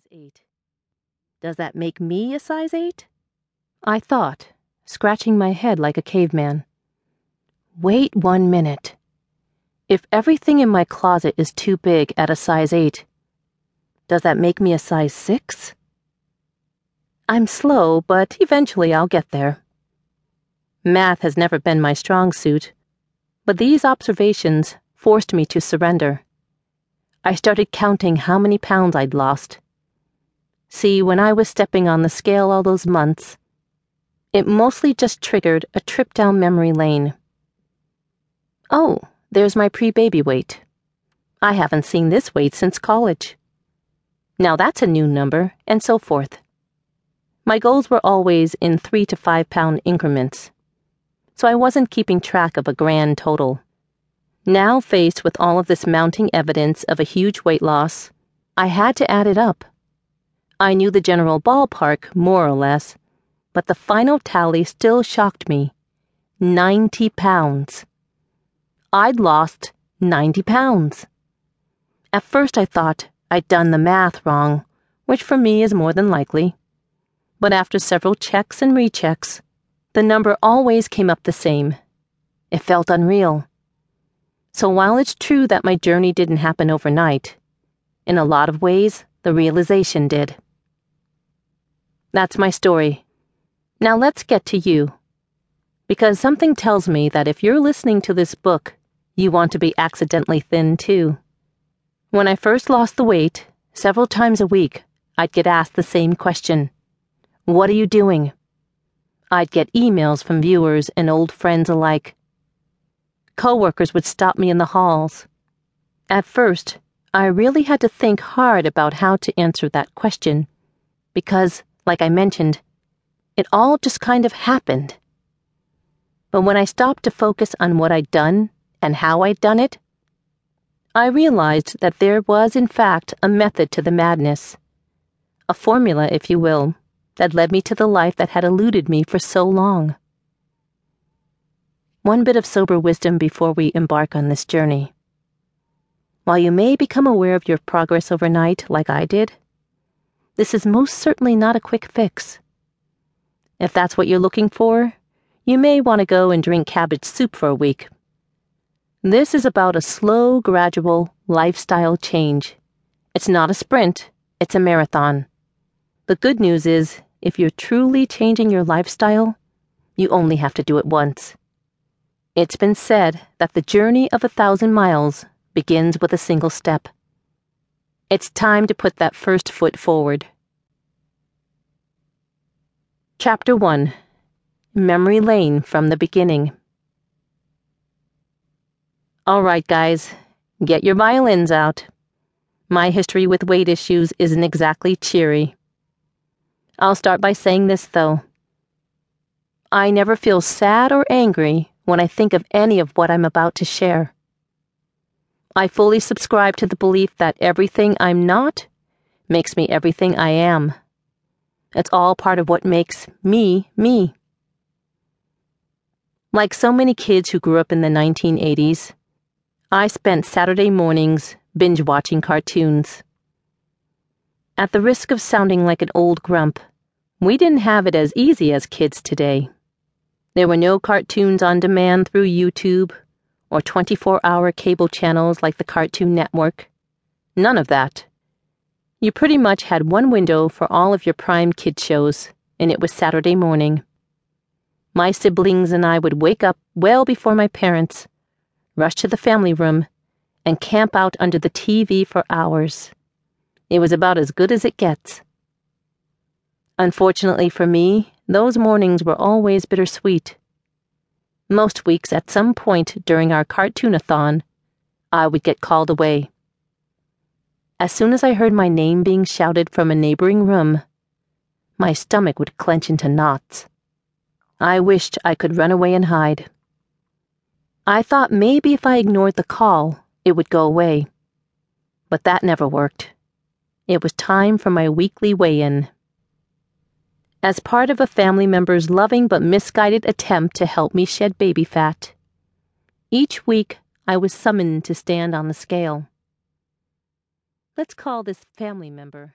size 8. Does that make me a size 8? I thought, scratching my head like a caveman. Wait one minute. If everything in my closet is too big at a size 8, does that make me a size 6? I'm slow, but eventually I'll get there. Math has never been my strong suit, but these observations forced me to surrender. I started counting how many pounds I'd lost. See, when I was stepping on the scale all those months, it mostly just triggered a trip down memory lane. Oh, there's my pre baby weight. I haven't seen this weight since college. Now that's a new number, and so forth. My goals were always in three to five pound increments, so I wasn't keeping track of a grand total. Now, faced with all of this mounting evidence of a huge weight loss, I had to add it up. I knew the general ballpark, more or less, but the final tally still shocked me 90 pounds. I'd lost 90 pounds. At first, I thought I'd done the math wrong, which for me is more than likely. But after several checks and rechecks, the number always came up the same. It felt unreal. So while it's true that my journey didn't happen overnight, in a lot of ways, the realization did. That's my story. Now let's get to you. Because something tells me that if you're listening to this book, you want to be accidentally thin too. When I first lost the weight, several times a week, I'd get asked the same question What are you doing? I'd get emails from viewers and old friends alike Coworkers would stop me in the halls. At first, I really had to think hard about how to answer that question, because, like I mentioned, it all just kind of happened. But when I stopped to focus on what I'd done and how I'd done it, I realized that there was, in fact, a method to the madness. A formula, if you will, that led me to the life that had eluded me for so long. One bit of sober wisdom before we embark on this journey. While you may become aware of your progress overnight, like I did, this is most certainly not a quick fix. If that's what you're looking for, you may want to go and drink cabbage soup for a week. This is about a slow, gradual lifestyle change. It's not a sprint, it's a marathon. The good news is, if you're truly changing your lifestyle, you only have to do it once. It's been said that the journey of a thousand miles begins with a single step. It's time to put that first foot forward. Chapter 1 Memory Lane from the Beginning. All right, guys, get your violins out. My history with weight issues isn't exactly cheery. I'll start by saying this, though. I never feel sad or angry when I think of any of what I'm about to share. I fully subscribe to the belief that everything I'm not makes me everything I am. It's all part of what makes me me. Like so many kids who grew up in the 1980s, I spent Saturday mornings binge watching cartoons. At the risk of sounding like an old grump, we didn't have it as easy as kids today. There were no cartoons on demand through YouTube or 24 hour cable channels like the Cartoon Network. None of that. You pretty much had one window for all of your prime kid shows, and it was Saturday morning. My siblings and I would wake up well before my parents, rush to the family room, and camp out under the TV for hours. It was about as good as it gets. Unfortunately for me, those mornings were always bittersweet. Most weeks, at some point during our cartoonathon, I would get called away. As soon as I heard my name being shouted from a neighboring room, my stomach would clench into knots. I wished I could run away and hide. I thought maybe if I ignored the call, it would go away. But that never worked. It was time for my weekly weigh in as part of a family member's loving but misguided attempt to help me shed baby fat. Each week, I was summoned to stand on the scale. Let's call this family member